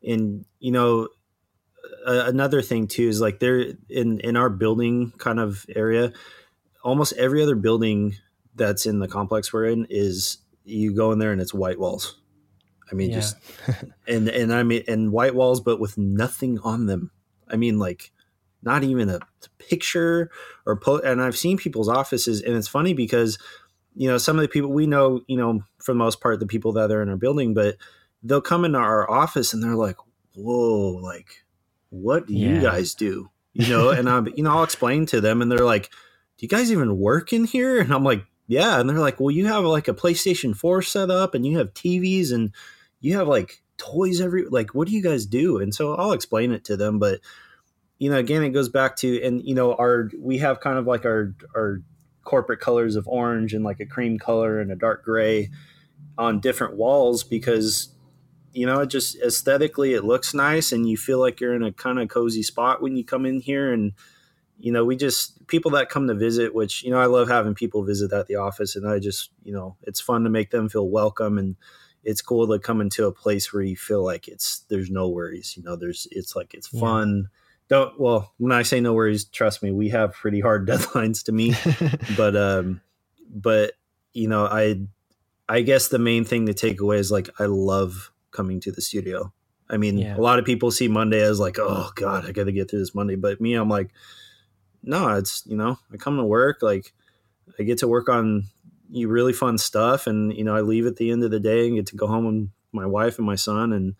and you know a, another thing too is like there in in our building kind of area, almost every other building that's in the complex we're in is you go in there and it's white walls. I mean, yeah. just and and I mean and white walls, but with nothing on them. I mean, like not even a picture or post. and I've seen people's offices, and it's funny because you know some of the people we know, you know, for the most part, the people that are in our building, but they'll come into our office and they're like, "Whoa, like, what do you guys do?" You know, and I'm, you know, I'll explain to them, and they're like, "Do you guys even work in here?" And I'm like, "Yeah," and they're like, "Well, you have like a PlayStation Four set up, and you have TVs, and you have like toys every like, what do you guys do?" And so I'll explain it to them, but you know, again, it goes back to, and you know, our we have kind of like our our corporate colors of orange and like a cream color and a dark gray on different walls because you know it just aesthetically it looks nice and you feel like you're in a kind of cozy spot when you come in here and you know we just people that come to visit which you know i love having people visit at the office and i just you know it's fun to make them feel welcome and it's cool to come into a place where you feel like it's there's no worries you know there's it's like it's Yeah. Don't well when i say no worries trust me we have pretty hard deadlines to meet. But um but you know i i guess the main thing to take away is like i love coming to the studio. I mean Yeah. a lot of people see monday as like oh god i gotta get through this monday. But me i'm like no it's you know i come to work like i get to work on you really fun stuff and you know i leave at the end of the day and get to go home with my wife and my son and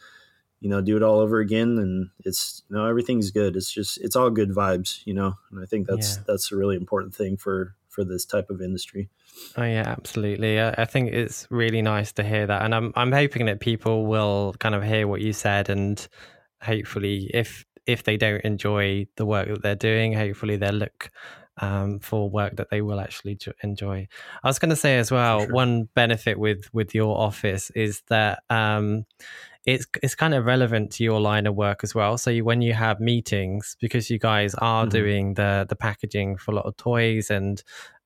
you know do it all over again and it's you know everything's good it's just it's all good vibes you know and i think that's Yeah. that's a really important thing for for this type of industry Oh yeah, absolutely. I, I think it's really nice to hear that, and I'm I'm hoping that people will kind of hear what you said, and hopefully, if if they don't enjoy the work that they're doing, hopefully they'll look um, for work that they will actually jo- enjoy. I was going to say as well, sure. one benefit with with your office is that um, it's it's kind of relevant to your line of work as well. So you, when you have meetings, because you guys are Mhm. doing the the packaging for a lot of toys and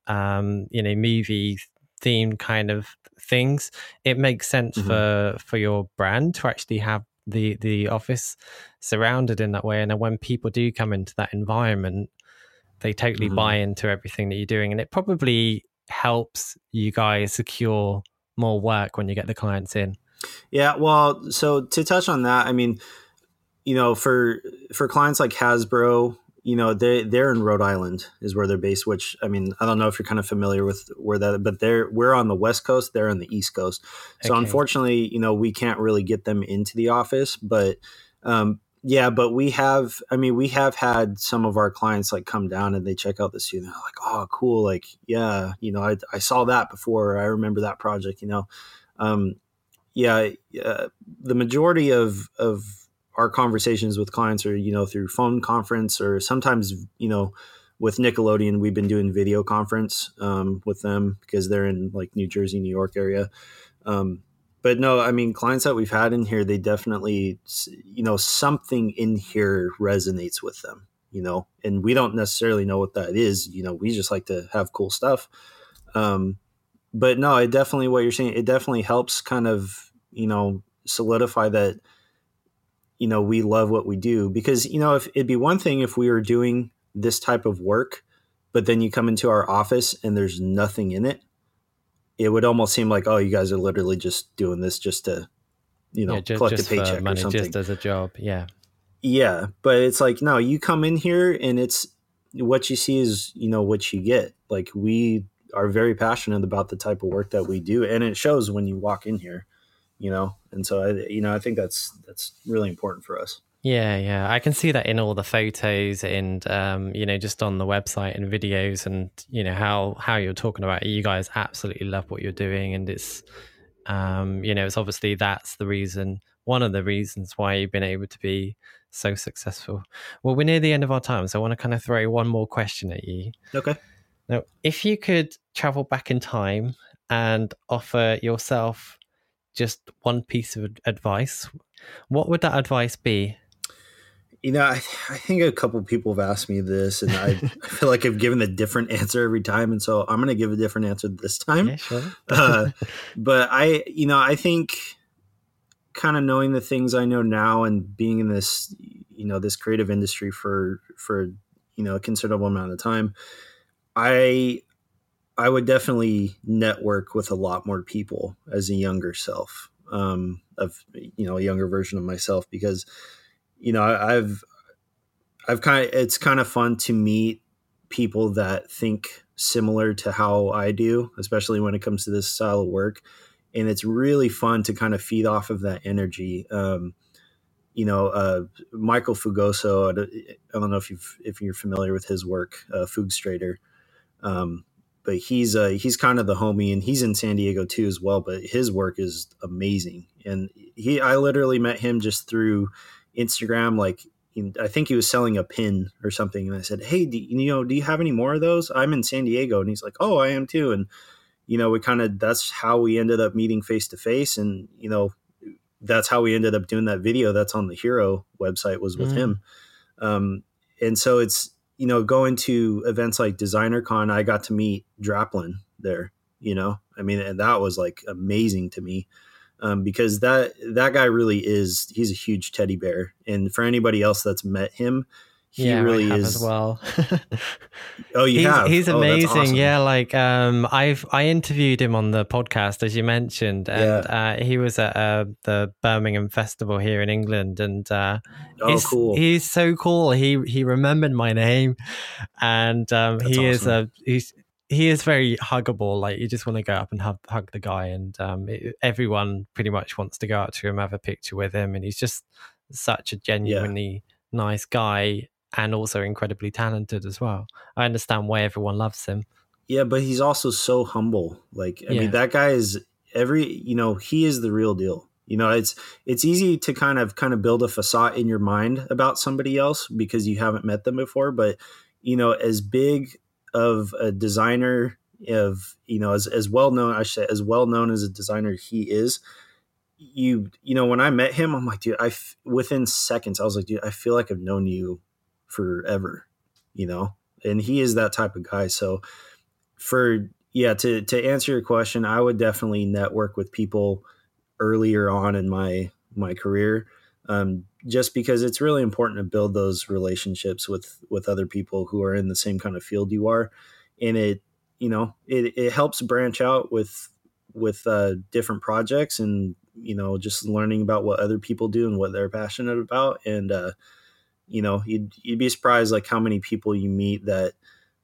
um, you know movie themed kind of things, it makes sense Mhm. for for your brand to actually have the the office surrounded in that way. And then when people do come into that environment, they totally Mhm. buy into everything that you're doing, and it probably helps you guys secure more work when you get the clients in. Yeah, well, so to touch on that, I mean, you know, for for clients like Hasbro, you know, they they're in Rhode Island is where they're based. Which I mean, I don't know if you're kind of familiar with where that, but they're we're on the West Coast, they're on the East Coast. So Okay. unfortunately, you know, we can't really get them into the office, but um, yeah, but we have. I mean, we have had some of our clients like come down and they check out the studio. They're like, "Oh, cool! Like, yeah, you know, I, I saw that before. I remember that project. You know, um, yeah, uh, the majority of of our conversations with clients are you know through phone conference or sometimes you know with Nickelodeon we've been doing video conference um, with them because they're in like New Jersey, New York area. Um, but no, I mean clients that we've had in here, they definitely you know something in here resonates with them. You know, and we don't necessarily know what that is. You know, we just like to have cool stuff. Um, but no, it definitely what you're saying. It definitely helps kind of you know solidify that you know we love what we do because you know if it'd be one thing if we were doing this type of work, but then you come into our office and there's nothing in it. It would almost seem like oh, you guys are literally just doing this just to you know yeah, just, collect just a paycheck for or something. just as a job. Yeah, Yeah, but it's like no, you come in here and it's what you see is you know what you get. Like we are very passionate about the type of work that we do, and it shows when you walk in here. You know, and so I, you know, I think that's that's really important for us. yeah, yeah. I can see that in all the photos and um, you know, just on the website and videos, and you know how how you're talking about it. You guys absolutely love what you're doing, and it's um, you know, it's obviously that's the reason, one of the reasons why you've been able to be so successful. Well, we're near the end of our time, so I want to kind of throw one more question at you. Okay. Now, if you could travel back in time and offer yourself just one piece of advice, what would that advice be? You know, I, I think a couple people have asked me this, and I, I feel like I've given a different answer every time, and so I'm going to give a different answer this time. Yeah, sure. uh, but I, you know, I think kind of knowing the things I know now and being in this, you know, this creative industry for for you know a considerable amount of time, I I would definitely network with a lot more people as a younger self, um, of you know a younger version of myself because you know I, I've I've kind of it's kind of fun to meet people that think similar to how I do, especially when it comes to this style of work and it's really fun to kind of feed off of that energy. Um, you know, uh, Michael Fugoso. I don't know if you if you're familiar with his work, uh, Fugstrator, um, but he's uh, he's kind of the homie, and he's in San Diego too as well. But his work is amazing, and he I literally met him just through Instagram. Like I think he was selling a pin or something, and I said, "Hey, do, you know, do you have any more of those? I'm in San Diego," and he's like, "Oh, I am too," and you know, we kind of that's how we ended up meeting face to face, and you know, that's how we ended up doing that video that's on the HRO website was with mm. him. Um, and so it's you know going to events like Designer Con, I got to meet Draplin there. You know, I mean, and that was like amazing to me. Um, because that that guy really is he's a huge teddy bear and for anybody else that's met him he yeah, really is as well. oh, you he's, have. He's oh, amazing. Awesome. Yeah, like um, I've I interviewed him on the podcast as you mentioned, and yeah. uh, he was at uh, the Birmingham Festival here in England, and uh, oh, he's, cool. He's so cool. He he remembered my name, and um, he awesome. is a he's he is very huggable. Like you just want to go up and hug, hug the guy, and um, it, everyone pretty much wants to go out to him, have a picture with him, and he's just such a genuinely yeah. nice guy and also incredibly talented as well. I understand why everyone loves him. Yeah, but he's also so humble. Like I yeah. mean that guy is every you know, he is the real deal. You know, it's it's easy to kind of kind of build a facade in your mind about somebody else because you haven't met them before, but you know, as big of a designer of you know as, as well known I should say as well known as a designer he is you you know when I met him I'm like dude I f- within seconds I was like dude I feel like I've known you forever, you know? And he is that type of guy. So for yeah, to to answer your question, I would definitely network with people earlier on in my my career. Um, just because it's really important to build those relationships with with other people who are in the same kind of field you are and it you know it, it helps branch out with with uh, different projects and you know just learning about what other people do and what they're passionate about and uh, you know you'd you'd be surprised like how many people you meet that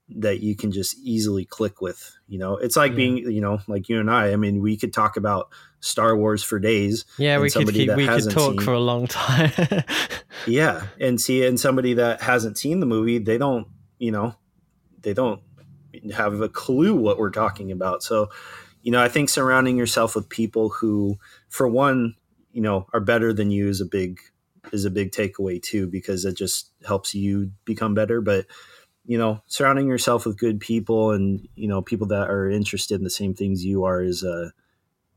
that you can just easily click with you know? It's like yeah. being you know like you and i i mean we could talk about star wars for days yeah we could keep, we could talk seen, for a long time. Yeah and see and somebody that hasn't seen the movie they don't you know they don't have a clue what we're talking about. So you know i think surrounding yourself with people who for one you know are better than you is a big is a big takeaway too because it just helps you become better but you know surrounding yourself with good people and you know people that are interested in the same things you are is a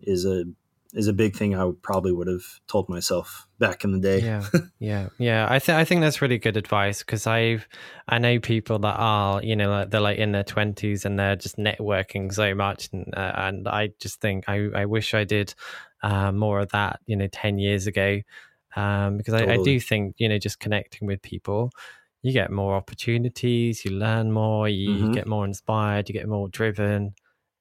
is a is a big thing I probably would have told myself back in the day. Yeah, yeah, yeah. I think I think that's really good advice because I've I know people that are you know like they're like in their twenties and they're just networking so much, and uh, and I just think I I wish I did uh, more of that you know ten years ago um, because totally. I, I, do think you know just connecting with people you get more opportunities you learn more you, mm-hmm. you, get more inspired you get more driven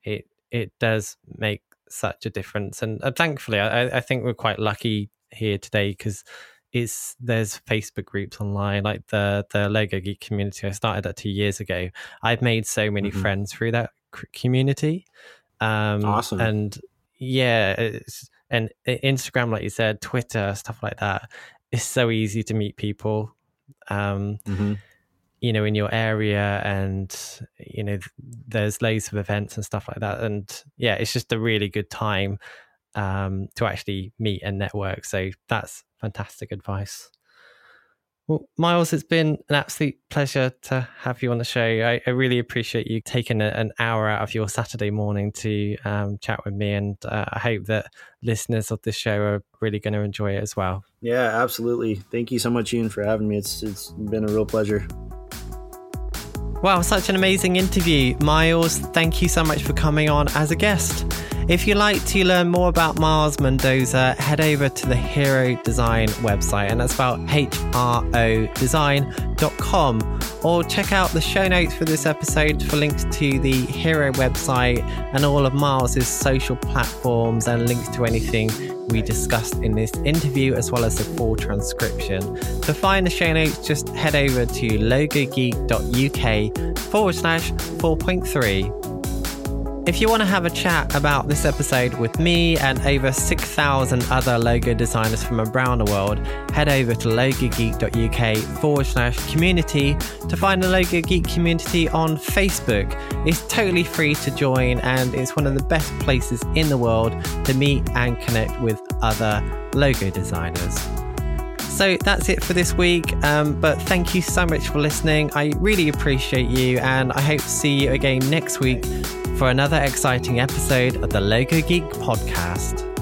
it it does make such a difference and uh, thankfully I, I think we're quite lucky here today because it's there's Facebook groups online like the the Logo Geek community. I started that two years ago. I've made so many mm-hmm. friends through that community. Um, awesome. And yeah, it's and Instagram, like you said, Twitter, stuff like that. It's so easy to meet people, um, mm-hmm. you know, in your area, and you know, there's loads of events and stuff like that. And yeah, it's just a really good time um, to actually meet and network. So that's fantastic advice. Well, Myles, it's been an absolute pleasure to have you on the show. I, I really appreciate you taking a, an hour out of your Saturday morning to um, chat with me, and uh, I hope that listeners of this show are really going to enjoy it as well. Yeah, absolutely. Thank you so much, Ian, for having me. It's it's been a real pleasure. Wow, such an amazing interview. Myles, thank you so much for coming on as a guest. If you'd like to learn more about Myles Mendoza, head over to the HRO Design website, and that's about H-R-O design.com. Or check out the show notes for this episode for links to the HRO website and all of Myles's social platforms and links to anything we discussed in this interview, as well as the full transcription. To find the show notes, just head over to logogeek.uk forward slash 4.3. If you want to have a chat about this episode with me and over 6,000 other logo designers from around the world, head over to logogeek.uk forward slash community to find the Logo Geek community on Facebook. It's totally free to join and it's one of the best places in the world to meet and connect with other logo designers. So that's it for this week. Um, but thank you so much for listening. I really appreciate you, and I hope to see you again next week for another exciting episode of the Logo Geek podcast.